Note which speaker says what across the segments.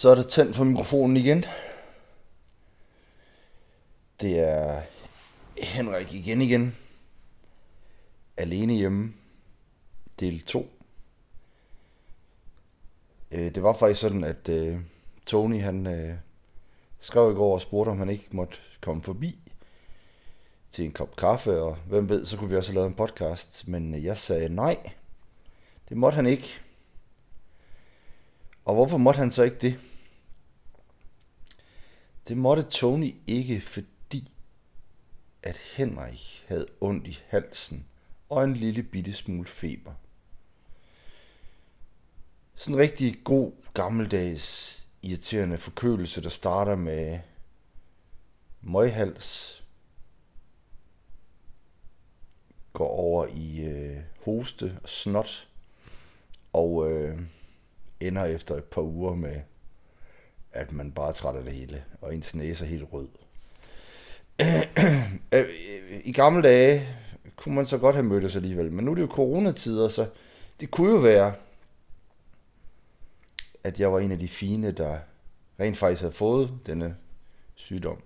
Speaker 1: Så er der tændt for mikrofonen igen. Det er Henrik igen igen. Alene hjemme. Del 2. Øh, det var faktisk sådan, at øh, Tony han øh, skrev i går og spurgte, om han ikke måtte komme forbi til en kop kaffe, og hvem ved, så kunne vi også have lavet en podcast. Men øh, jeg sagde nej. Det måtte han ikke. Og hvorfor måtte han så ikke det? Det måtte Tony ikke, fordi at Henrik havde ondt i halsen og en lille bitte smule feber. Sådan en rigtig god gammeldags irriterende forkølelse, der starter med møghals, går over i øh, hoste og snot, og øh, ender efter et par uger med, at man bare trætter det hele, og ens næse er helt rød. Øh, øh, I gamle dage kunne man så godt have mødtes alligevel, men nu er det jo coronatider, så det kunne jo være, at jeg var en af de fine, der rent faktisk havde fået denne sygdom.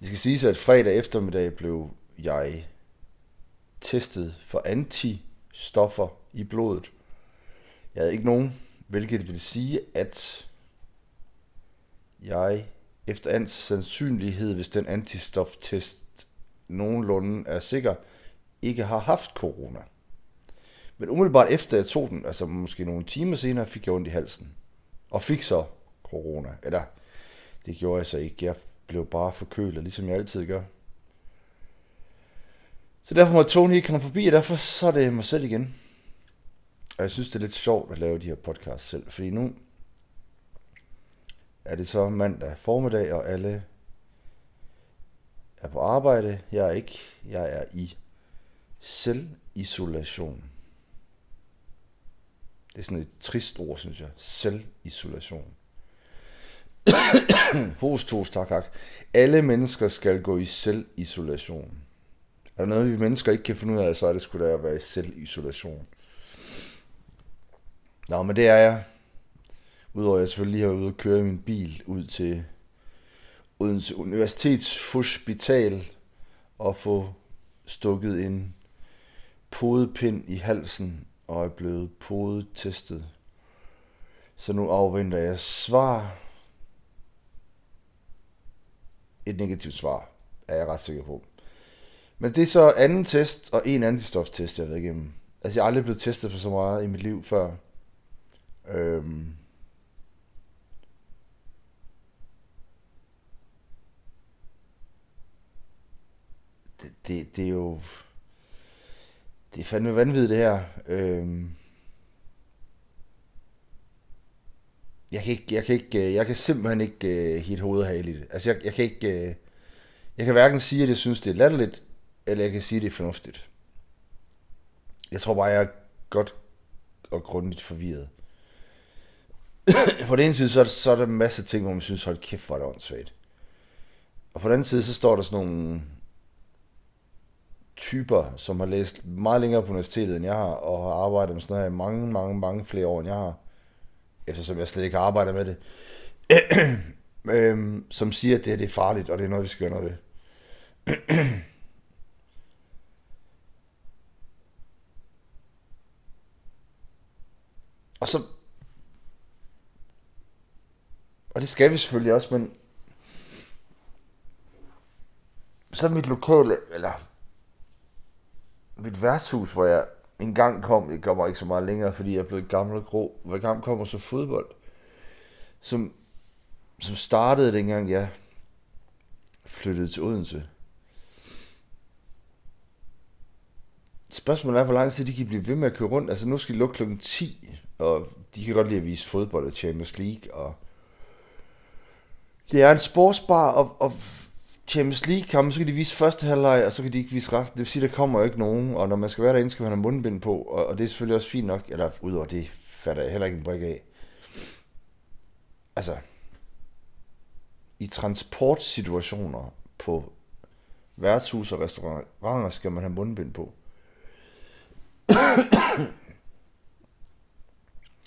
Speaker 1: Det skal siges, at fredag eftermiddag blev jeg testet for antistoffer i blodet. Jeg havde ikke nogen, hvilket vil sige, at jeg efter ans sandsynlighed, hvis den antistoftest nogenlunde er sikker, ikke har haft corona. Men umiddelbart efter jeg tog den, altså måske nogle timer senere, fik jeg ondt i halsen. Og fik så corona. Eller, det gjorde jeg så ikke. Jeg blev bare forkølet, ligesom jeg altid gør. Så derfor må Tony ikke komme forbi, og derfor så er det mig selv igen. Og jeg synes, det er lidt sjovt at lave de her podcasts selv, fordi nu er det så mandag formiddag, og alle er på arbejde. Jeg er ikke. Jeg er i selvisolation. Det er sådan et trist ord, synes jeg. Selvisolation. Host, tos, tak, tak. Alle mennesker skal gå i selvisolation. Er der noget, vi mennesker ikke kan finde ud af, så er det sgu da at være i selvisolation. Nå, men det er jeg. Udover at jeg selvfølgelig lige har ude og køre min bil ud til Odense Universitetshospital og få stukket en podepind i halsen og er blevet podetestet. Så nu afventer jeg svar. Et negativt svar, er jeg ret sikker på. Men det er så anden test og en antistoftest, jeg har været igennem. Altså, jeg er aldrig blevet testet for så meget i mit liv før. Øhm. Det, det, er jo... Det er fandme vanvittigt det her. Øhm. Jeg kan, ikke, jeg, kan ikke, øh, jeg kan simpelthen ikke øh, uh, hit hovedet her i det. Altså, jeg, jeg kan ikke... Uh, jeg kan hverken sige, at jeg synes, det er latterligt, eller jeg kan sige, at det er fornuftigt. Jeg tror bare, jeg er godt og grundigt forvirret. på den ene side, så er, der, så er der en masse ting, hvor man synes, hold kæft, hvor er det åndssvagt. Og på den anden side, så står der sådan nogle typer, som har læst meget længere på universitetet, end jeg har, og har arbejdet med sådan noget her i mange, mange, mange flere år, end jeg har, eftersom jeg slet ikke arbejder med det, øhm, som siger, at det her det er farligt, og det er noget, vi skal gøre noget ved. og så og det skal vi selvfølgelig også, men så mit lokale, eller mit værtshus, hvor jeg engang kom, det kommer ikke så meget længere, fordi jeg er blevet gammel og grå, hver jeg kommer så fodbold, som, som startede dengang jeg flyttede til Odense. Spørgsmålet er, hvor lang tid de kan blive ved med at køre rundt. Altså nu skal de lukke klokken 10, og de kan godt lide at vise fodbold og Champions League, og det er en sportsbar, og, og Champions League kampen, så kan de vise første halvleg, og så kan de ikke vise resten. Det vil sige, der kommer jo ikke nogen, og når man skal være derinde, skal man have mundbind på, og, og det er selvfølgelig også fint nok, eller udover det fatter jeg heller ikke en brik af. Altså, i transportsituationer på værtshus og restauranter skal man have mundbind på.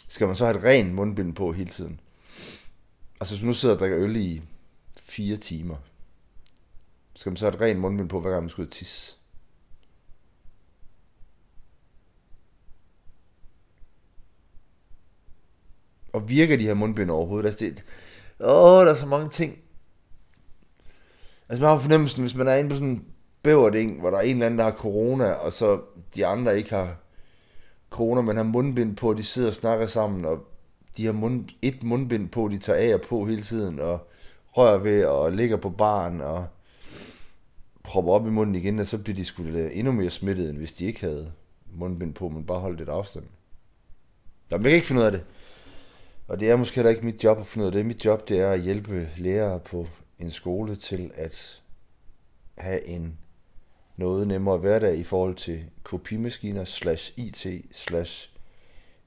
Speaker 1: skal man så have et rent mundbind på hele tiden? Altså hvis man nu sidder og drikker øl i fire timer, skal man så have et rent mundbind på, hver gang man skal ud og tisse. Og virker de her mundbind overhovedet? Altså det, åh, der er så mange ting. Altså man har fornemmelsen, hvis man er inde på sådan en bæverding, hvor der er en eller anden, der har corona, og så de andre ikke har corona, men har mundbind på, og de sidder og snakker sammen, og de har mund, et mundbind på, de tager af og på hele tiden, og rører ved, og ligger på baren, og propper op i munden igen, og så bliver de sgu endnu mere smittet, end hvis de ikke havde mundbind på, men bare holdt lidt afstand. Der man kan ikke finde ud af det. Og det er måske heller ikke mit job at finde ud af det. Mit job det er at hjælpe lærere på en skole til at have en noget nemmere hverdag i forhold til kopimaskiner slash IT slash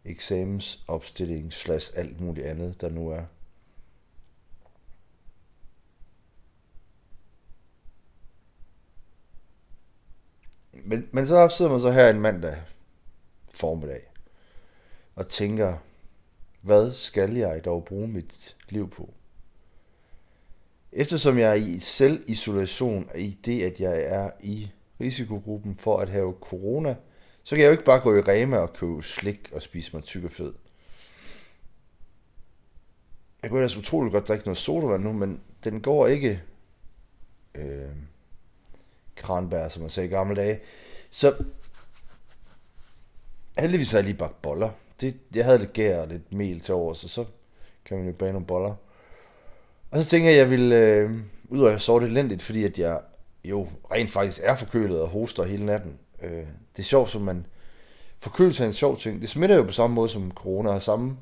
Speaker 1: eksamensopstilling slash alt muligt andet, der nu er. Men, men så sidder man så her en mandag formiddag og tænker, hvad skal jeg dog bruge mit liv på? Eftersom jeg er i selvisolation i det, at jeg er i risikogruppen for at have corona, så kan jeg jo ikke bare gå i Rema og købe slik og spise mig tyk og fed. Jeg kunne ellers utroligt godt drikke noget sodavand nu, men den går ikke øh, kranbær, som man sagde i gamle dage. Så heldigvis har jeg lige bagt boller. Det, jeg havde lidt gær og lidt mel til over, så så kan man jo bage nogle boller. Og så tænker jeg, at jeg ville, øh, ud at sove det elendigt, fordi at jeg jo rent faktisk er forkølet og hoster hele natten. Øh, det er sjovt, som man... Forkølelse er en sjov ting. Det smitter jo på samme måde som corona, og samme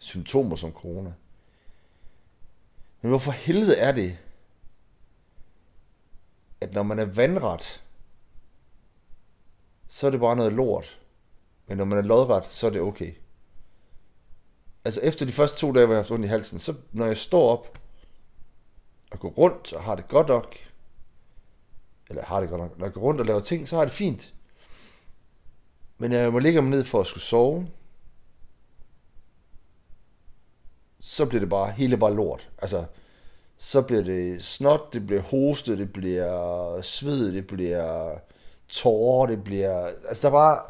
Speaker 1: symptomer som corona. Men hvorfor helvede er det, at når man er vandret, så er det bare noget lort. Men når man er lodret, så er det okay. Altså efter de første to dage, hvor jeg har haft ondt i halsen, så når jeg står op og går rundt og har det godt nok, eller har det godt nok, når jeg går rundt og laver ting, så har det fint. Men når jeg må ligge mig ned for at skulle sove, så bliver det bare, hele bare lort. Altså, så bliver det snot, det bliver hoste, det bliver sved, det bliver tårer, det bliver... Altså, der er bare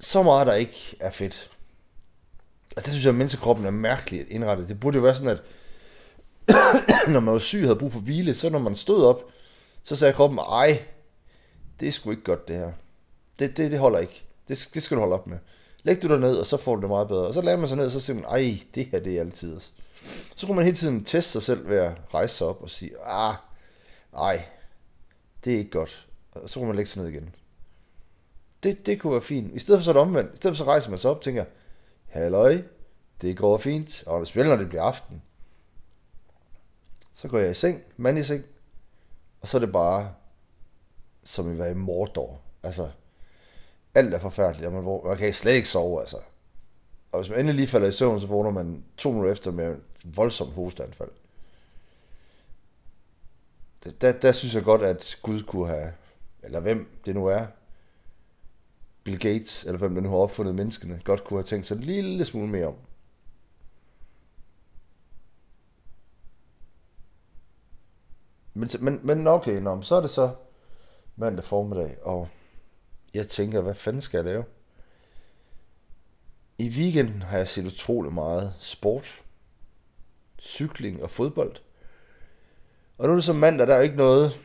Speaker 1: så meget, der ikke er fedt. Altså, det synes jeg, at menneskekroppen er mærkeligt indrettet. Det burde jo være sådan, at når man var syg og havde brug for hvile, så når man stod op, så sagde kroppen, ej, det er sgu ikke godt det her. Det, det, det holder ikke. Det, det skal du holde op med. Læg du dig ned, og så får du det meget bedre. Og så lader man sig ned, og så siger man, ej, det her det er altid. Så kunne man hele tiden teste sig selv ved at rejse sig op og sige, ah, ej, det er ikke godt. Og så kunne man lægge sig ned igen. Det, det kunne være fint. I stedet for så det omvendt. I stedet for så rejser man sig op og tænker, halløj, det går fint. Og det spiller, når det bliver aften. Så går jeg i seng, mand i seng, og så er det bare som i være i Mordor. Altså, alt er forfærdeligt, og man, man kan slet ikke sove, altså. Og hvis man endelig lige falder i søvn, så vågner man to minutter efter med en voldsom hosteanfald. Der, der synes jeg godt, at Gud kunne have, eller hvem det nu er, Bill Gates, eller hvem der nu har opfundet menneskene, godt kunne have tænkt sig en lille smule mere om. Men, men, men okay, nå, så er det så mandag formiddag, og jeg tænker, hvad fanden skal jeg lave? I weekenden har jeg set utrolig meget sport, cykling og fodbold. Og nu er det så mandag, der er ikke noget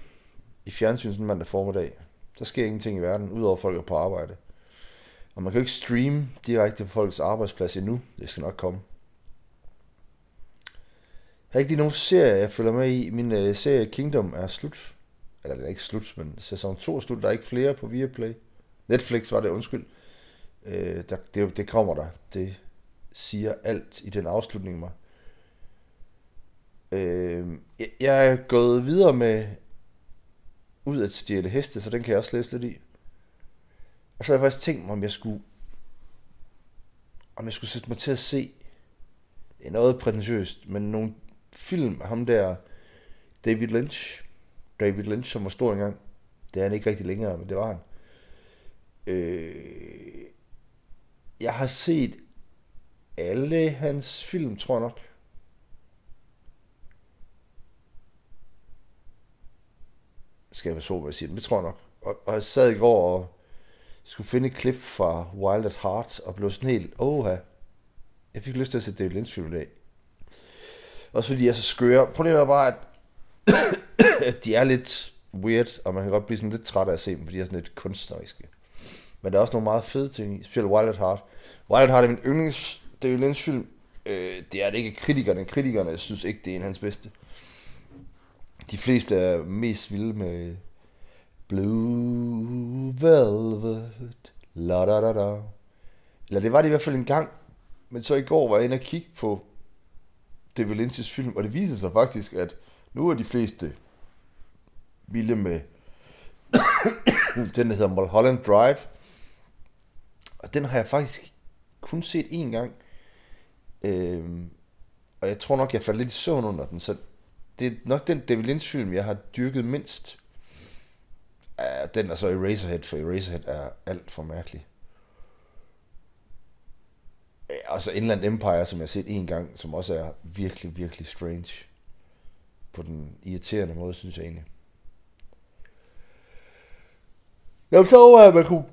Speaker 1: i fjernsynet sådan mandag formiddag. Der sker ingenting i verden, udover folk er på arbejde. Og man kan jo ikke streame direkte på folks arbejdsplads endnu. Det skal nok komme. Jeg har ikke lige nogen serie, jeg følger med i. Min øh, serie Kingdom er slut. Eller det er ikke slut, men sæson 2 er slut. Der er ikke flere på Viaplay. Netflix var det, undskyld. Øh, der, det, det kommer der. Det siger alt i den afslutning mig. Øh, jeg, jeg er gået videre med ud at stjæle heste, så den kan jeg også læse lidt i. Og så har jeg faktisk tænkt mig, om jeg skulle, om jeg skulle sætte mig til at se, det er noget prætentiøst, men nogle film af ham der, David Lynch. David Lynch, som var stor engang. Det er han ikke rigtig længere, men det var han. Øh, jeg har set alle hans film, tror jeg nok. Skal jeg passe på, hvad jeg siger, men det tror jeg nok. Og, og jeg sad i går og skulle finde et klip fra Wild at Heart, og blev sådan helt, åh jeg fik lyst til at se David Lynch film i dag. Også fordi jeg er så skøre. Problemet er bare, at, at de er lidt weird, og man kan godt blive sådan lidt træt af at se dem, fordi de er sådan lidt kunstneriske. Men der er også nogle meget fede ting i, specielt Wild at Heart. Wild at Heart er min yndlings David Lynch film. Øh, det er det ikke kritikerne. Kritikerne synes ikke, det er en af hans bedste. De fleste er mest vilde med Blue Velvet. La da da da. Eller det var det i hvert fald en gang. Men så i går var jeg inde og kigge på David Lynch's film, og det viser sig faktisk, at nu er de fleste vilde med den, der hedder Mulholland Drive. Og den har jeg faktisk kun set én gang. Øhm, og jeg tror nok, jeg faldt lidt i søvn under den, så det er nok den David Lynch film, jeg har dyrket mindst. Uh, den er så Eraserhead, for Eraserhead er alt for mærkelig. Og så Inland Empire, som jeg har set en gang, som også er virkelig, virkelig strange. På den irriterende måde, synes jeg egentlig. Jamen, så over, at man kunne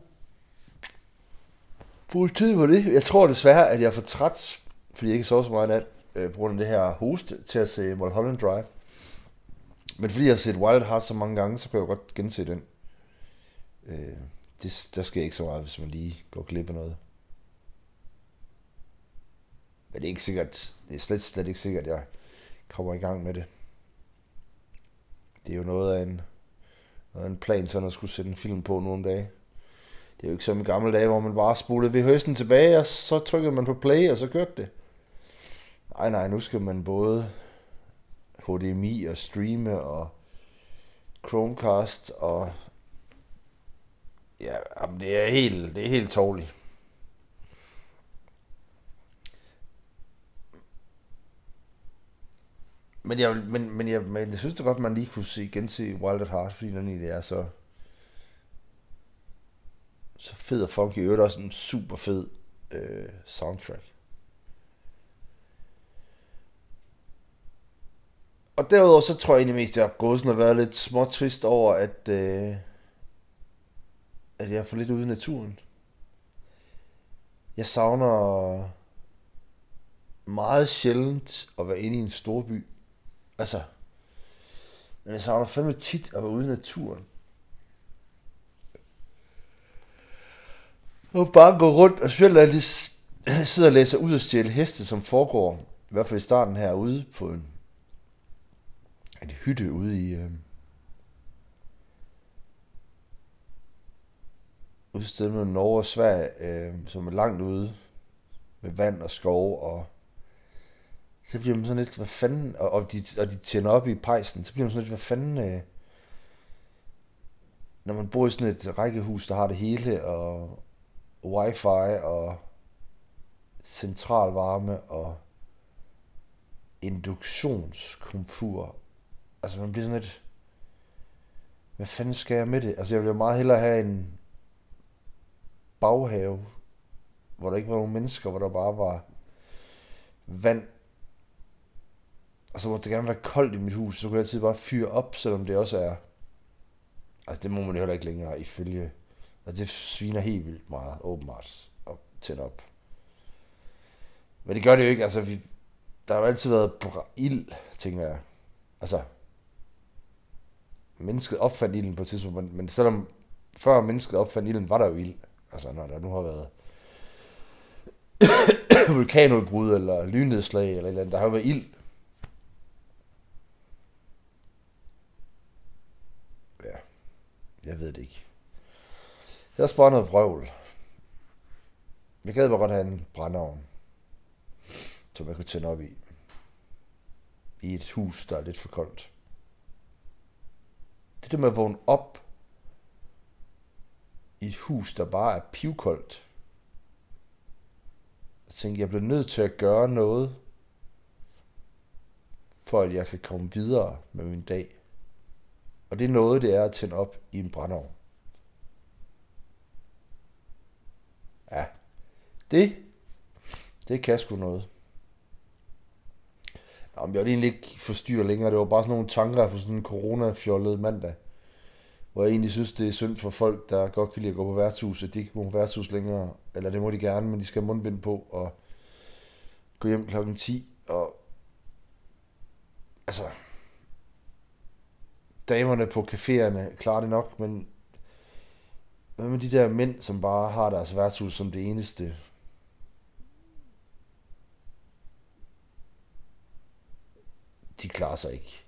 Speaker 1: bruge tid på det. Jeg tror desværre, at jeg er for træt, fordi jeg ikke sov så meget nat, øh, på grund af det her hoste, til at se Mulholland Drive. Men fordi jeg har set Wild Heart så mange gange, så kan jeg godt gense den. Øh, det, der sker ikke så meget, hvis man lige går glip af noget. Men det er ikke sikkert, det er slet, slet ikke sikkert, at jeg kommer i gang med det. Det er jo noget af en, noget af en plan, sådan at skulle sætte en film på nogle dage. Det er jo ikke som i gamle dage, hvor man bare spolede ved høsten tilbage, og så trykkede man på play, og så kørte det. Nej, nej, nu skal man både HDMI og streame og Chromecast og ja, jamen det er helt, det er helt tårligt. Men jeg, men, men, jeg, men jeg synes det godt, man lige kunne se, gense Wild at Heart, fordi den egentlig er så, så fed og funky. Det er også en super fed øh, soundtrack. Og derudover så tror jeg egentlig mest, at jeg har gået sådan og været lidt små trist over, at, øh, at jeg er for lidt ude i naturen. Jeg savner meget sjældent at være inde i en storby. Altså, men jeg savner fandme tit at være ude i naturen. Og bare gå rundt, og specielt at de sidder og læser ud og stjæle heste, som foregår, i hvert fald i starten her, ude på en, en hytte ude i, øh, ude sted mellem Norge og Sverige, øh, som er langt ude med vand og skov og så bliver man sådan lidt, hvad fanden, og, og, de, og de tænder op i pejsen, så bliver man sådan lidt, hvad fanden, øh, når man bor i sådan et rækkehus, der har det hele, og wifi, og centralvarme, og induktionskomfur. Altså man bliver sådan lidt, hvad fanden skal jeg med det? Altså jeg vil jo meget hellere have en baghave, hvor der ikke var nogen mennesker, hvor der bare var vand og så måtte det gerne være koldt i mit hus, så kunne jeg altid bare fyre op, selvom det også er... Altså det må man jo heller ikke længere ifølge... Og det sviner helt vildt meget, åbenbart, og tænde op. Men det gør det jo ikke, altså vi, der har jo altid været ild, tænker jeg. Altså, mennesket opfandt ilden på et tidspunkt, men, men selvom før mennesket opfandt ilden, var der jo ild. Altså når der nu har været vulkanudbrud eller lynnedslag eller et eller andet, der har jo været ild Ja, Jeg ved det ikke. Det er også bare noget vrøvl. Jeg gad bare godt have en brændeovn, som jeg kunne tænde op i. I et hus, der er lidt for koldt. Det der med at vågne op i et hus, der bare er pivkoldt. Jeg tænkte, jeg bliver nødt til at gøre noget, for at jeg kan komme videre med min dag. Og det er noget, det er at tænde op i en brændeovn. Ja. Det, Det kan sgu noget. Jamen, jeg vil egentlig ikke forstyrre længere. Det var bare sådan nogle tanker på sådan en corona-fjollet mandag. Hvor jeg egentlig synes, det er synd for folk, der godt kan lide at gå på værtshus, at de ikke må på værtshus længere. Eller det må de gerne, men de skal have mundbind på og gå hjem klokken 10. Og altså, damerne på caféerne klarer det nok, men hvad med de der mænd, som bare har deres værtshus som det eneste? De klarer sig ikke.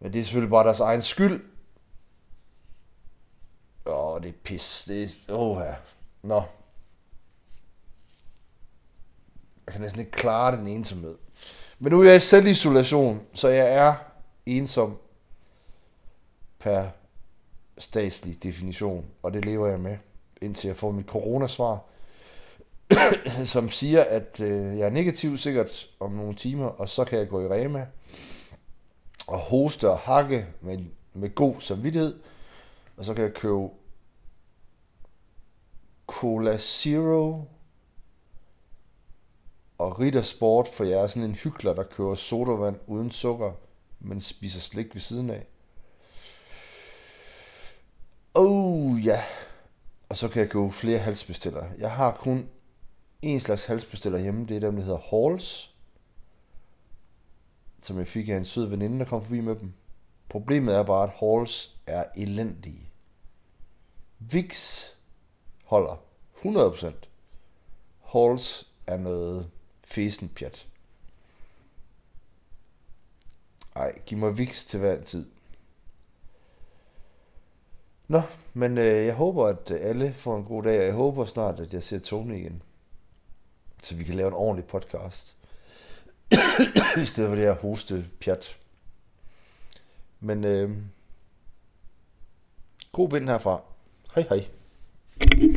Speaker 1: Men det er selvfølgelig bare deres egen skyld. Åh, det er pis. Det er... Åh, ja. Nå. Jeg kan næsten ikke klare den ensomhed. Men nu er jeg i selvisolation, så jeg er ensom per statslig definition, og det lever jeg med, indtil jeg får mit coronasvar, som siger, at øh, jeg er negativ sikkert om nogle timer, og så kan jeg gå i Rema og hoste og hakke med, med god samvittighed, og så kan jeg købe Cola Zero og Ritter Sport, for jeg er sådan en hyggelig, der kører sodavand uden sukker, men spiser slik ved siden af. Oh ja. Og så kan jeg gå flere halsbestiller. Jeg har kun en slags halsbestiller hjemme. Det er dem, der hedder Halls. Som jeg fik af en sød veninde, der kom forbi med dem. Problemet er bare, at Halls er elendige. Vix holder 100%. Halls er noget fesen pjat. Ej, giv mig Vix til hver tid. Nå, men øh, jeg håber, at alle får en god dag, og jeg håber snart, at jeg ser Tony igen. Så vi kan lave en ordentlig podcast. I stedet for det her hoste pjat. Men øh, god vind herfra. Hej hej.